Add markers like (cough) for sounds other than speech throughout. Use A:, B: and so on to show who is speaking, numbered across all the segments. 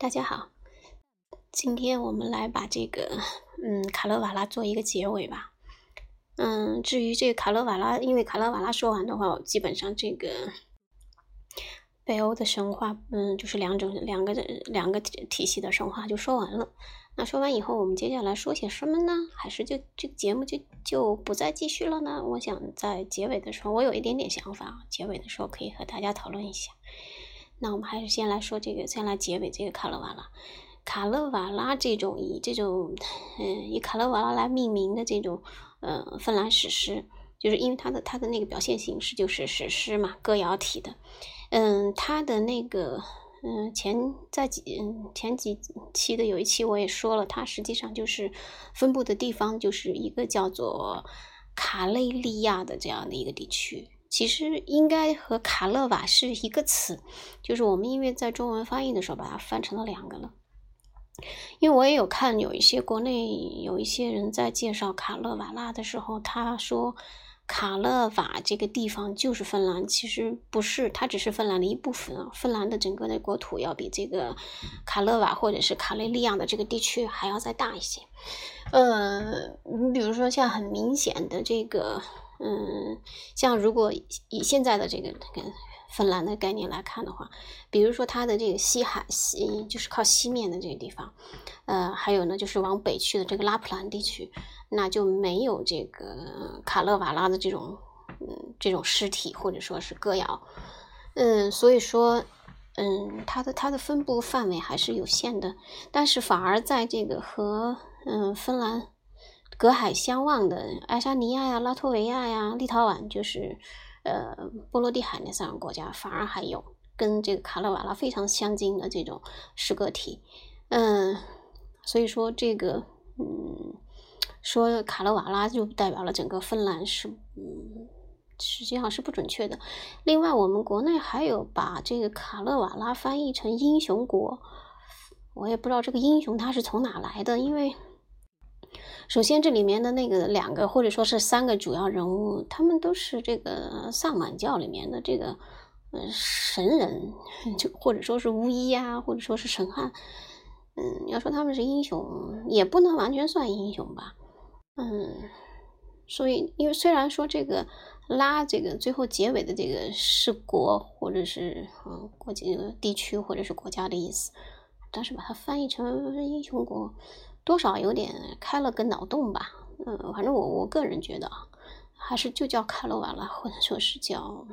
A: 大家好，今天我们来把这个嗯卡勒瓦拉做一个结尾吧。嗯，至于这个卡勒瓦拉，因为卡勒瓦拉说完的话，我基本上这个北欧的神话，嗯，就是两种两个两个体系的神话就说完了。那说完以后，我们接下来说些什么呢？还是就这节目就就不再继续了呢？我想在结尾的时候，我有一点点想法，结尾的时候可以和大家讨论一下。那我们还是先来说这个，先来结尾这个卡勒瓦拉。卡勒瓦拉这种以这种，嗯，以卡勒瓦拉来命名的这种，呃，芬兰史诗，就是因为它的它的那个表现形式就是史诗嘛，歌谣体的。嗯，它的那个，嗯，前在几嗯前几期的有一期我也说了，它实际上就是分布的地方就是一个叫做卡累利亚的这样的一个地区。其实应该和卡勒瓦是一个词，就是我们因为在中文翻译的时候把它翻成了两个了。因为我也有看有一些国内有一些人在介绍卡勒瓦拉的时候，他说卡勒瓦这个地方就是芬兰，其实不是，它只是芬兰的一部分啊。芬兰的整个的国土要比这个卡勒瓦或者是卡累利亚的这个地区还要再大一些。呃，你比如说像很明显的这个。嗯，像如果以现在的这个芬兰的概念来看的话，比如说它的这个西海西就是靠西面的这个地方，呃，还有呢就是往北去的这个拉普兰地区，那就没有这个卡勒瓦拉的这种嗯这种尸体或者说是歌谣，嗯，所以说嗯它的它的分布范围还是有限的，但是反而在这个和嗯芬兰。隔海相望的爱沙尼亚呀、拉脱维亚呀、立陶宛，就是呃波罗的海那三个国家，反而还有跟这个卡勒瓦拉非常相近的这种诗歌体，嗯，所以说这个嗯说卡勒瓦拉就代表了整个芬兰是嗯实际上是不准确的。另外，我们国内还有把这个卡勒瓦拉翻译成英雄国，我也不知道这个英雄它是从哪来的，因为。首先，这里面的那个两个或者说是三个主要人物，他们都是这个萨满教里面的这个呃神人，(laughs) 就或者说是巫医啊，或者说是神汉。嗯，要说他们是英雄，也不能完全算英雄吧。嗯，所以，因为虽然说这个拉这个最后结尾的这个是国或者是嗯国际地区或者是国家的意思，但是把它翻译成英雄国。多少有点开了个脑洞吧，嗯，反正我我个人觉得啊，还是就叫卡罗瓦拉，或者说是叫，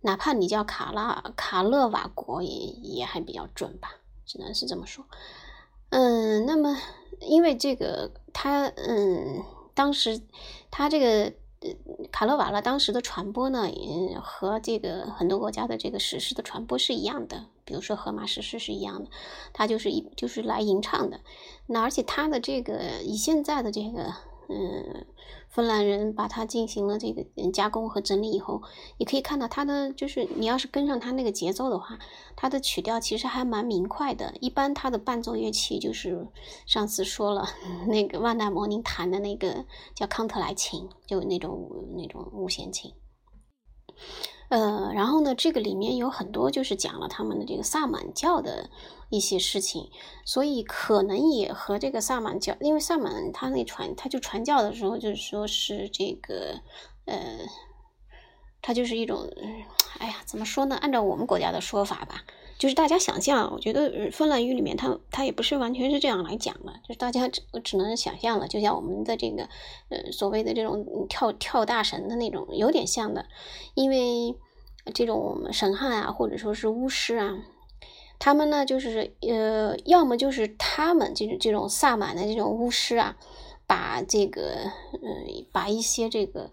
A: 哪怕你叫卡拉卡勒瓦国也也还比较准吧，只能是这么说。嗯，那么因为这个他嗯，当时他这个。卡罗瓦拉当时的传播呢，嗯，和这个很多国家的这个史诗的传播是一样的。比如说荷马史诗是一样的，它就是一就是来吟唱的。那而且它的这个以现在的这个。嗯，芬兰人把它进行了这个加工和整理以后，你可以看到它的就是你要是跟上它那个节奏的话，它的曲调其实还蛮明快的。一般它的伴奏乐器就是上次说了那个万代摩宁弹的那个叫康特莱琴，就那种那种五弦琴。呃，然后呢，这个里面有很多就是讲了他们的这个萨满教的一些事情，所以可能也和这个萨满教，因为萨满他那传他就传教的时候就是说是这个，呃，他就是一种，哎呀，怎么说呢？按照我们国家的说法吧，就是大家想象，我觉得芬兰语里面它它也不是完全是这样来讲的，就是大家只只能想象了，就像我们的这个，呃，所谓的这种跳跳大神的那种，有点像的，因为。这种神汉啊，或者说是巫师啊，他们呢，就是呃，要么就是他们这种这种萨满的这种巫师啊，把这个呃，把一些这个，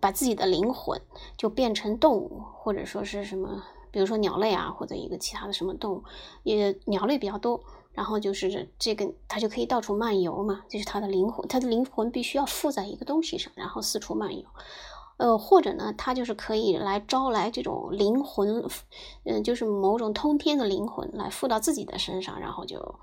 A: 把自己的灵魂就变成动物，或者说是什么，比如说鸟类啊，或者一个其他的什么动物，也鸟类比较多，然后就是这个它就可以到处漫游嘛，就是它的灵魂，它的灵魂必须要附在一个东西上，然后四处漫游。呃，或者呢，它就是可以来招来这种灵魂，嗯，就是某种通天的灵魂来附到自己的身上，然后就，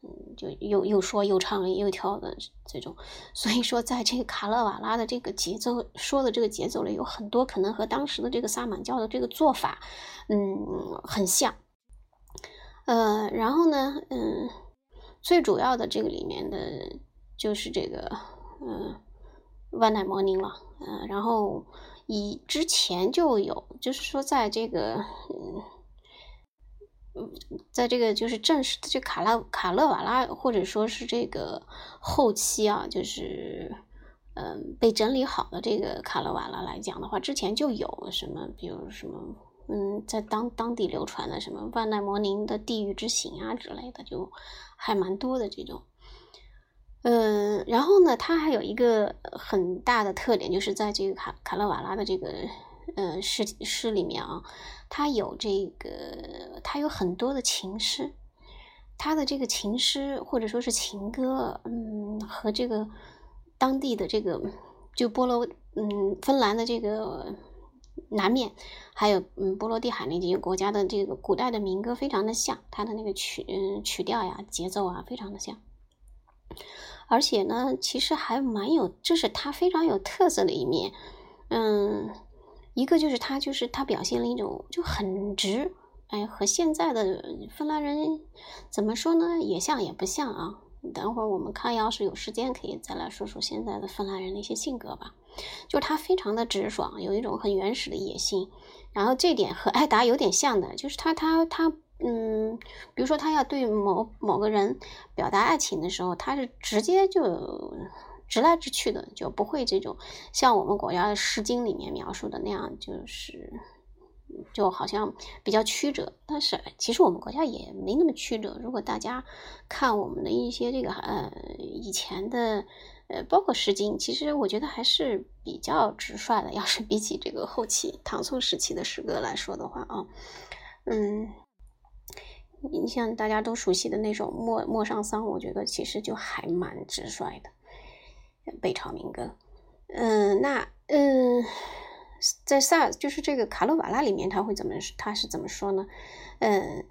A: 嗯，就又又说又唱又跳的这种。所以说，在这个卡勒瓦拉的这个节奏说的这个节奏里，有很多可能和当时的这个萨满教的这个做法，嗯，很像。呃，然后呢，嗯，最主要的这个里面的就是这个，嗯，万代摩宁了，嗯，然后以之前就有，就是说在这个，嗯。在这个就是正式的这卡拉卡勒瓦拉，或者说是这个后期啊，就是嗯被整理好的这个卡勒瓦拉来讲的话，之前就有什么，比如什么嗯，在当当地流传的什么万代摩宁的地狱之行啊之类的，就还蛮多的这种。嗯，然后呢，它还有一个很大的特点，就是在这个卡卡勒瓦拉的这个。呃，诗诗里面啊，他有这个，他有很多的情诗，他的这个情诗或者说是情歌，嗯，和这个当地的这个就波罗，嗯，芬兰的这个南面，还有嗯波罗的海那几个国家的这个古代的民歌非常的像，它的那个曲嗯曲调呀、节奏啊，非常的像，而且呢，其实还蛮有，这是它非常有特色的一面，嗯。一个就是他，就是他表现了一种就很直，哎，和现在的芬兰人怎么说呢？也像也不像啊。等会儿我们看，要是有时间，可以再来说说现在的芬兰人的一些性格吧。就是他非常的直爽，有一种很原始的野性。然后这点和艾达有点像的，就是他他他，嗯，比如说他要对某某个人表达爱情的时候，他是直接就。直来直去的，就不会这种像我们国家的《诗经》里面描述的那样，就是就好像比较曲折。但是其实我们国家也没那么曲折。如果大家看我们的一些这个呃以前的呃，包括《诗经》，其实我觉得还是比较直率的。要是比起这个后期唐宋时期的诗歌来说的话啊，嗯，你像大家都熟悉的那首《陌陌上桑》，我觉得其实就还蛮直率的。北朝民歌，嗯，那嗯，在萨就是这个卡罗瓦拉里面，他会怎么他是怎么说呢？嗯，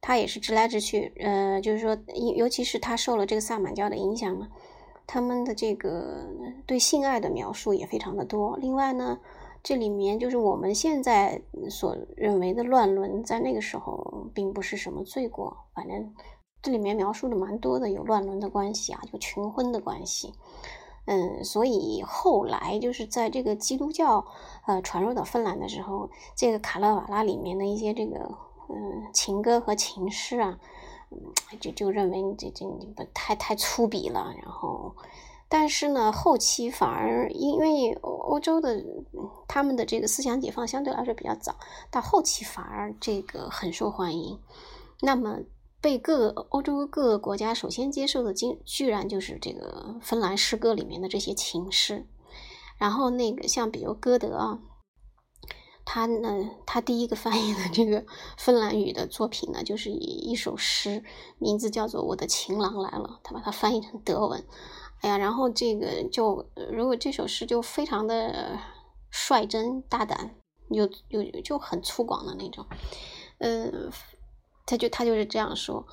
A: 他也是直来直去，呃，就是说，尤其是他受了这个萨满教的影响嘛，他们的这个对性爱的描述也非常的多。另外呢，这里面就是我们现在所认为的乱伦，在那个时候并不是什么罪过，反正。这里面描述的蛮多的，有乱伦的关系啊，就群婚的关系，嗯，所以后来就是在这个基督教呃传入到芬兰的时候，这个卡勒瓦拉里面的一些这个嗯情歌和情诗啊，嗯，就就认为这这不太太粗鄙了。然后，但是呢，后期反而因为欧洲的他们的这个思想解放相对来说比较早，到后期反而这个很受欢迎。那么。被各个欧洲各个国家首先接受的，竟居然就是这个芬兰诗歌里面的这些情诗。然后那个像比如歌德啊，他呢，他第一个翻译的这个芬兰语的作品呢，就是以一首诗，名字叫做《我的情郎来了》，他把它翻译成德文。哎呀，然后这个就如果这首诗就非常的率真大胆，又又就很粗犷的那种，嗯。他就他就是这样说，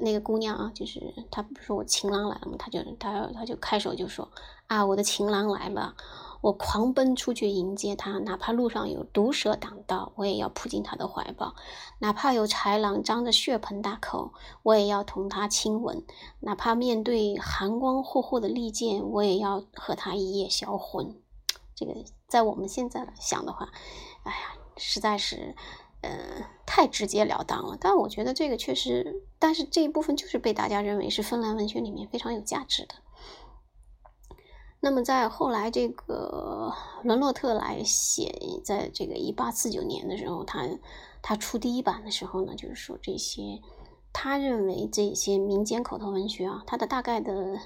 A: 那个姑娘啊，就是他不是说我情郎来了吗？他就他他就开手就说啊，我的情郎来了，我狂奔出去迎接他，哪怕路上有毒蛇挡道，我也要扑进他的怀抱；哪怕有豺狼张着血盆大口，我也要同他亲吻；哪怕面对寒光霍霍的利剑，我也要和他一夜销魂。这个在我们现在想的话，哎呀，实在是。呃，太直截了当了，但我觉得这个确实，但是这一部分就是被大家认为是芬兰文学里面非常有价值的。那么在后来，这个伦洛特来写，在这个一八四九年的时候，他他出第一版的时候呢，就是说这些，他认为这些民间口头文学啊，它的大概的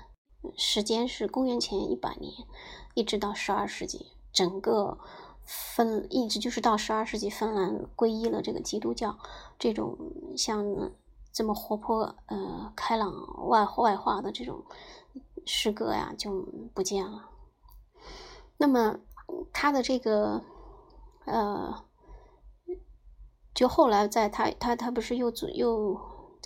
A: 时间是公元前一百年，一直到十二世纪，整个。芬一直就是到十二世纪，芬兰皈依了这个基督教，这种像这么活泼、呃开朗、外外化的这种诗歌呀，就不见了。那么他的这个呃，就后来在他他他不是又又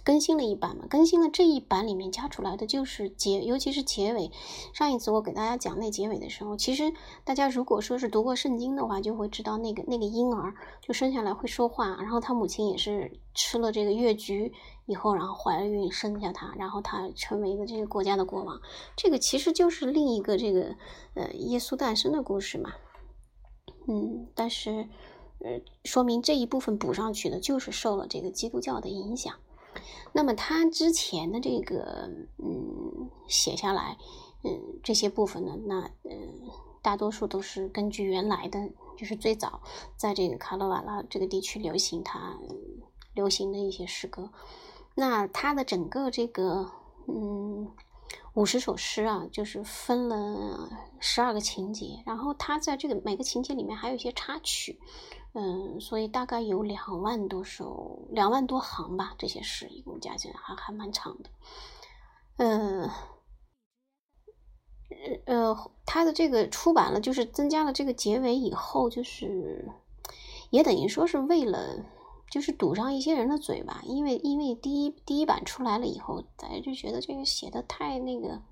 A: 更新了一版嘛，更新了这一版里面加出来的就是结，尤其是结尾。上一次我给大家讲那结尾的时候，其实大家如果说是读过圣经的话，就会知道那个那个婴儿就生下来会说话，然后他母亲也是吃了这个月菊以后，然后怀孕生下他，然后他成为一个这个国家的国王。这个其实就是另一个这个呃耶稣诞生的故事嘛。嗯，但是呃说明这一部分补上去的就是受了这个基督教的影响。那么他之前的这个，嗯，写下来，嗯，这些部分呢，那，嗯，大多数都是根据原来的，就是最早在这个卡罗瓦拉这个地区流行，他流行的一些诗歌。那他的整个这个，嗯，五十首诗啊，就是分了十二个情节，然后他在这个每个情节里面还有一些插曲。嗯，所以大概有两万多首，两万多行吧，这些诗一共加起来还还蛮长的。嗯，呃，他的这个出版了，就是增加了这个结尾以后，就是也等于说是为了，就是堵上一些人的嘴吧，因为因为第一第一版出来了以后，大家就觉得这个写的太那个，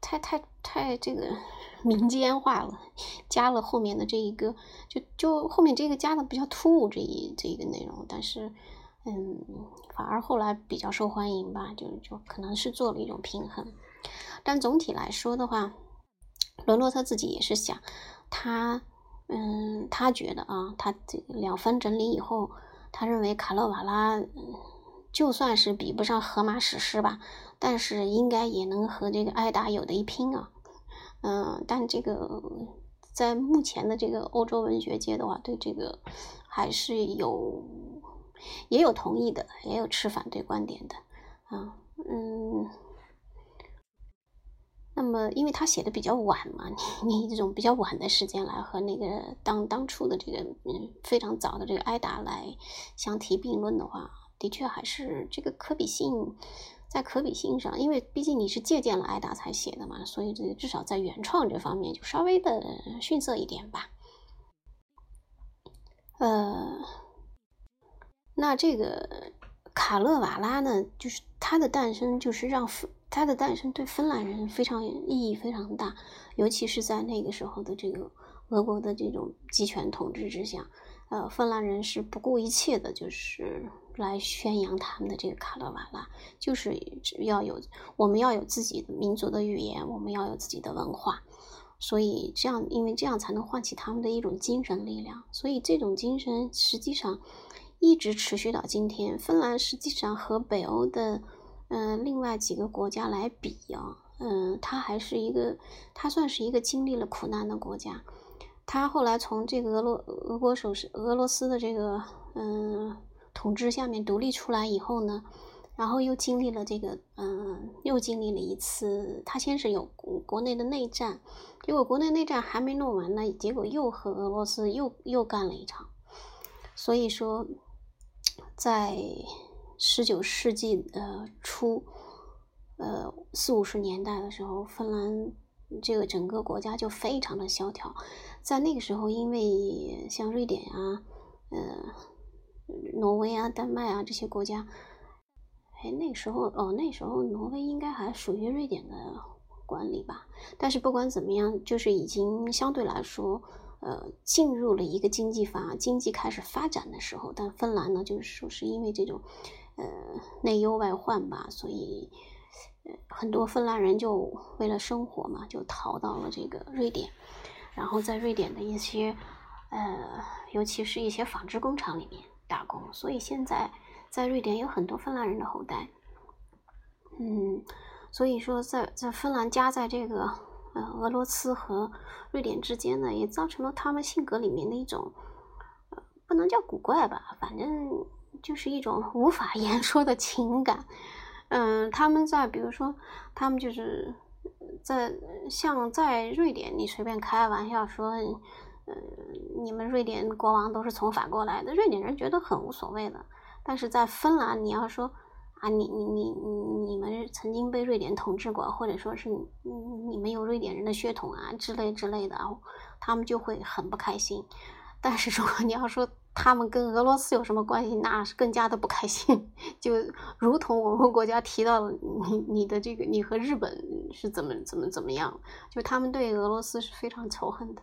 A: 太太太这个。民间化了，加了后面的这一个，就就后面这个加的比较突兀，这一这一个内容，但是，嗯，反而后来比较受欢迎吧，就就可能是做了一种平衡。但总体来说的话，伦洛特自己也是想，他，嗯，他觉得啊，他这两番整理以后，他认为卡勒瓦拉，就算是比不上荷马史诗吧，但是应该也能和这个艾达有的一拼啊。嗯，但这个在目前的这个欧洲文学界的话，对这个还是有也有同意的，也有持反对观点的啊。嗯，那么因为他写的比较晚嘛，你你这种比较晚的时间来和那个当当初的这个嗯非常早的这个艾达来相提并论的话，的确还是这个可比性。在可比性上，因为毕竟你是借鉴了艾达才写的嘛，所以这至少在原创这方面就稍微的逊色一点吧。呃，那这个卡勒瓦拉呢，就是它的诞生，就是让它的诞生对芬兰人非常意义非常大，尤其是在那个时候的这个俄国的这种集权统治之下，呃，芬兰人是不顾一切的，就是。来宣扬他们的这个卡勒瓦拉，就是要有我们要有自己的民族的语言，我们要有自己的文化，所以这样，因为这样才能唤起他们的一种精神力量。所以这种精神实际上一直持续到今天。芬兰实际上和北欧的嗯另外几个国家来比啊，嗯，它还是一个，它算是一个经历了苦难的国家。它后来从这个俄罗俄国手是俄罗斯的这个嗯。统治下面独立出来以后呢，然后又经历了这个，嗯，又经历了一次。他先是有国内的内战，结果国内内战还没弄完呢，结果又和俄罗斯又又干了一场。所以说，在十九世纪呃初，呃四五十年代的时候，芬兰这个整个国家就非常的萧条。在那个时候，因为像瑞典啊，呃。挪威啊、丹麦啊这些国家，哎，那时候哦，那时候挪威应该还属于瑞典的管理吧。但是不管怎么样，就是已经相对来说，呃，进入了一个经济发经济开始发展的时候。但芬兰呢，就是说是因为这种，呃，内忧外患吧，所以，呃，很多芬兰人就为了生活嘛，就逃到了这个瑞典，然后在瑞典的一些，呃，尤其是一些纺织工厂里面。打工，所以现在在瑞典有很多芬兰人的后代。嗯，所以说在在芬兰夹在这个呃俄罗斯和瑞典之间呢，也造成了他们性格里面的一种不能叫古怪吧，反正就是一种无法言说的情感。嗯，他们在比如说他们就是在像在瑞典，你随便开玩笑说。嗯，你们瑞典国王都是从法国来的，瑞典人觉得很无所谓的。但是在芬兰，你要说啊，你你你你你们曾经被瑞典统治过，或者说是你你们有瑞典人的血统啊之类之类的，他们就会很不开心。但是如果你要说他们跟俄罗斯有什么关系？那是更加的不开心。(laughs) 就如同我们国家提到你你的这个，你和日本是怎么怎么怎么样？就他们对俄罗斯是非常仇恨的。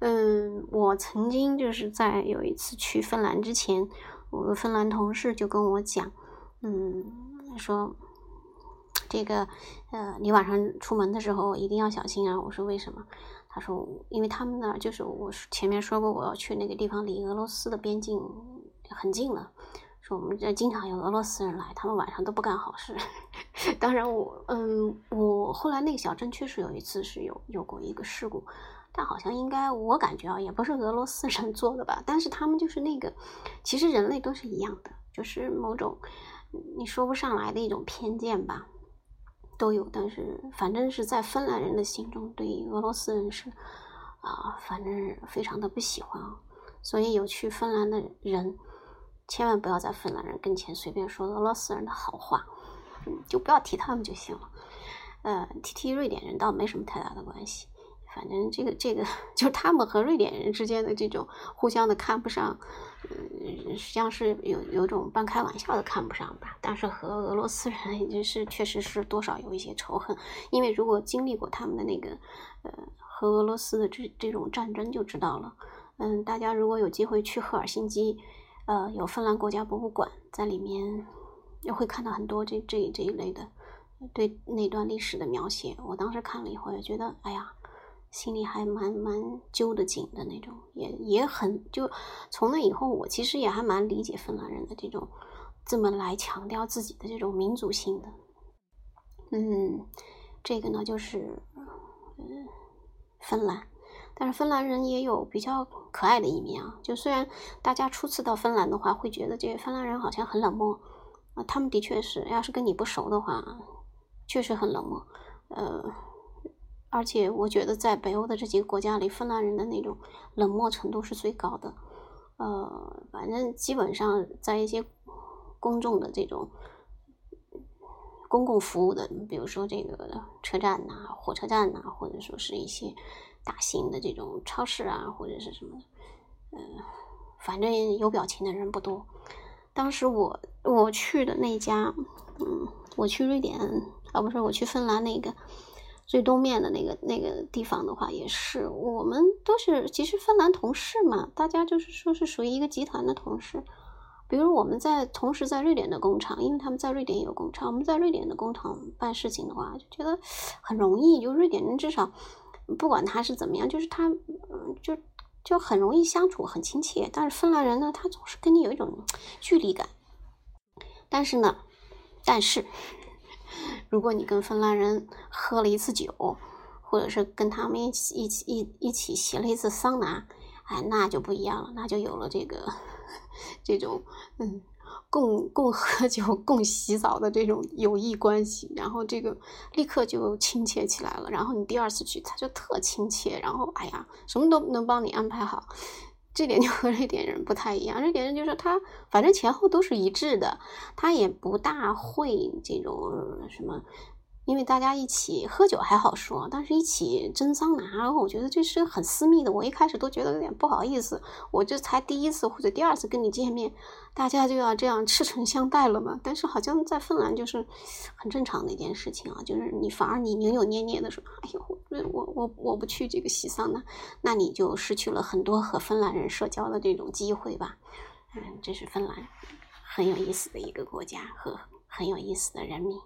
A: 嗯，我曾经就是在有一次去芬兰之前，我的芬兰同事就跟我讲，嗯，说这个呃，你晚上出门的时候一定要小心啊。我说为什么？他说，因为他们那儿就是我前面说过，我要去那个地方离俄罗斯的边境很近了。说我们这经常有俄罗斯人来，他们晚上都不干好事。(laughs) 当然，我嗯，我后来那个小镇确实有一次是有有过一个事故，但好像应该我感觉啊，也不是俄罗斯人做的吧。但是他们就是那个，其实人类都是一样的，就是某种你说不上来的一种偏见吧。都有，但是反正是在芬兰人的心中，对于俄罗斯人是啊，反正非常的不喜欢啊。所以有去芬兰的人，千万不要在芬兰人跟前随便说俄罗斯人的好话，嗯，就不要提他们就行了。呃，提提瑞典人倒没什么太大的关系。反正这个这个，(laughs) 就是他们和瑞典人之间的这种互相的看不上，嗯，实际上是有有种半开玩笑的看不上吧。但是和俄罗斯人也就是确实是多少有一些仇恨，因为如果经历过他们的那个呃和俄罗斯的这这种战争就知道了。嗯，大家如果有机会去赫尔辛基，呃，有芬兰国家博物馆在里面，也会看到很多这这这一类的对那段历史的描写。我当时看了以后也觉得，哎呀。心里还蛮蛮揪得紧的那种，也也很就从那以后，我其实也还蛮理解芬兰人的这种这么来强调自己的这种民族性的。嗯，这个呢就是嗯芬兰，但是芬兰人也有比较可爱的一面啊。就虽然大家初次到芬兰的话，会觉得这芬兰人好像很冷漠啊，他们的确是，要是跟你不熟的话，确实很冷漠，呃。而且我觉得，在北欧的这几个国家里，芬兰人的那种冷漠程度是最高的。呃，反正基本上在一些公众的这种公共服务的，比如说这个车站呐、火车站呐，或者说是一些大型的这种超市啊，或者是什么，呃，反正有表情的人不多。当时我我去的那家，嗯，我去瑞典啊，不是我去芬兰那个。最东面的那个那个地方的话，也是我们都是其实芬兰同事嘛，大家就是说是属于一个集团的同事。比如我们在同时在瑞典的工厂，因为他们在瑞典有工厂，我们在瑞典的工厂办事情的话，就觉得很容易。就瑞典人至少不管他是怎么样，就是他嗯就就很容易相处，很亲切。但是芬兰人呢，他总是跟你有一种距离感。但是呢，但是。如果你跟芬兰人喝了一次酒，或者是跟他们一起一起一一起洗了一次桑拿，哎，那就不一样了，那就有了这个这种嗯共共喝酒、共洗澡的这种友谊关系，然后这个立刻就亲切起来了。然后你第二次去，他就特亲切，然后哎呀，什么都能帮你安排好。这点就和瑞典人不太一样，瑞典人就是他，反正前后都是一致的，他也不大会这种什么。因为大家一起喝酒还好说，但是一起蒸桑拿，我觉得这是很私密的。我一开始都觉得有点不好意思，我这才第一次或者第二次跟你见面，大家就要这样赤诚相待了嘛？但是好像在芬兰就是很正常的一件事情啊，就是你反而你扭扭捏捏的说：“哎呦，我我我不去这个洗桑拿，那你就失去了很多和芬兰人社交的这种机会吧？”嗯，这是芬兰很有意思的一个国家和很有意思的人民。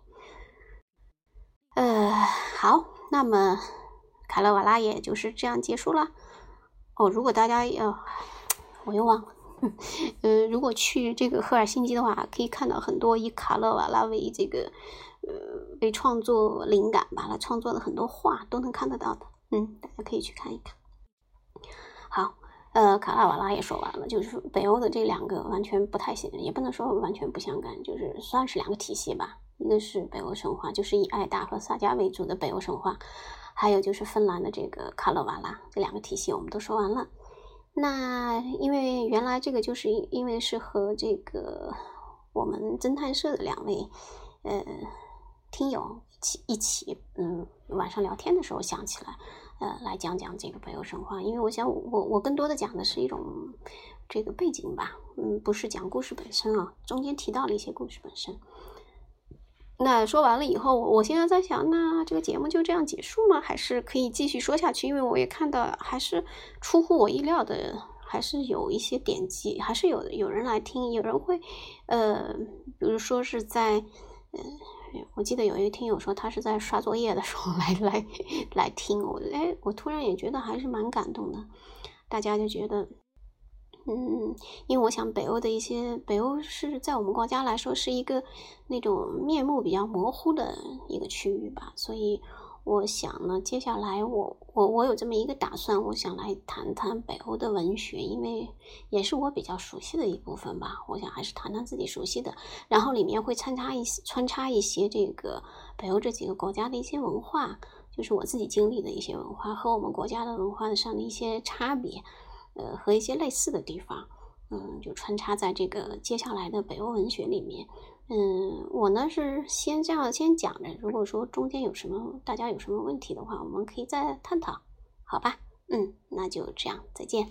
A: 呃，好，那么卡勒瓦拉也就是这样结束了。哦，如果大家要，我又忘了。(laughs) 呃，如果去这个赫尔辛基的话，可以看到很多以卡勒瓦拉为这个呃为创作灵感吧，他创作的很多画都能看得到的。嗯，大家可以去看一看。好，呃，卡拉瓦拉也说完了，就是北欧的这两个完全不太相，也不能说完全不相干，就是算是两个体系吧。一个是北欧神话，就是以艾达和萨迦为主的北欧神话，还有就是芬兰的这个卡勒瓦拉，这两个体系我们都说完了。那因为原来这个就是因为是和这个我们侦探社的两位呃听友一起一起嗯晚上聊天的时候想起来，呃来讲讲这个北欧神话，因为我想我我更多的讲的是一种这个背景吧，嗯，不是讲故事本身啊，中间提到了一些故事本身。那说完了以后，我现在在想，那这个节目就这样结束吗？还是可以继续说下去？因为我也看到，还是出乎我意料的，还是有一些点击，还是有有人来听，有人会，呃，比如说是在，嗯，我记得有一个听友说他是在刷作业的时候 (laughs) 来来来听我，哎，我突然也觉得还是蛮感动的，大家就觉得。嗯，因为我想北欧的一些北欧是在我们国家来说是一个那种面目比较模糊的一个区域吧，所以我想呢，接下来我我我有这么一个打算，我想来谈谈北欧的文学，因为也是我比较熟悉的一部分吧。我想还是谈谈自己熟悉的，然后里面会穿插一些穿插一些这个北欧这几个国家的一些文化，就是我自己经历的一些文化和我们国家的文化上的一些差别。呃，和一些类似的地方，嗯，就穿插在这个接下来的北欧文学里面。嗯，我呢是先这样先讲着，如果说中间有什么大家有什么问题的话，我们可以再探讨，好吧？嗯，那就这样，再见。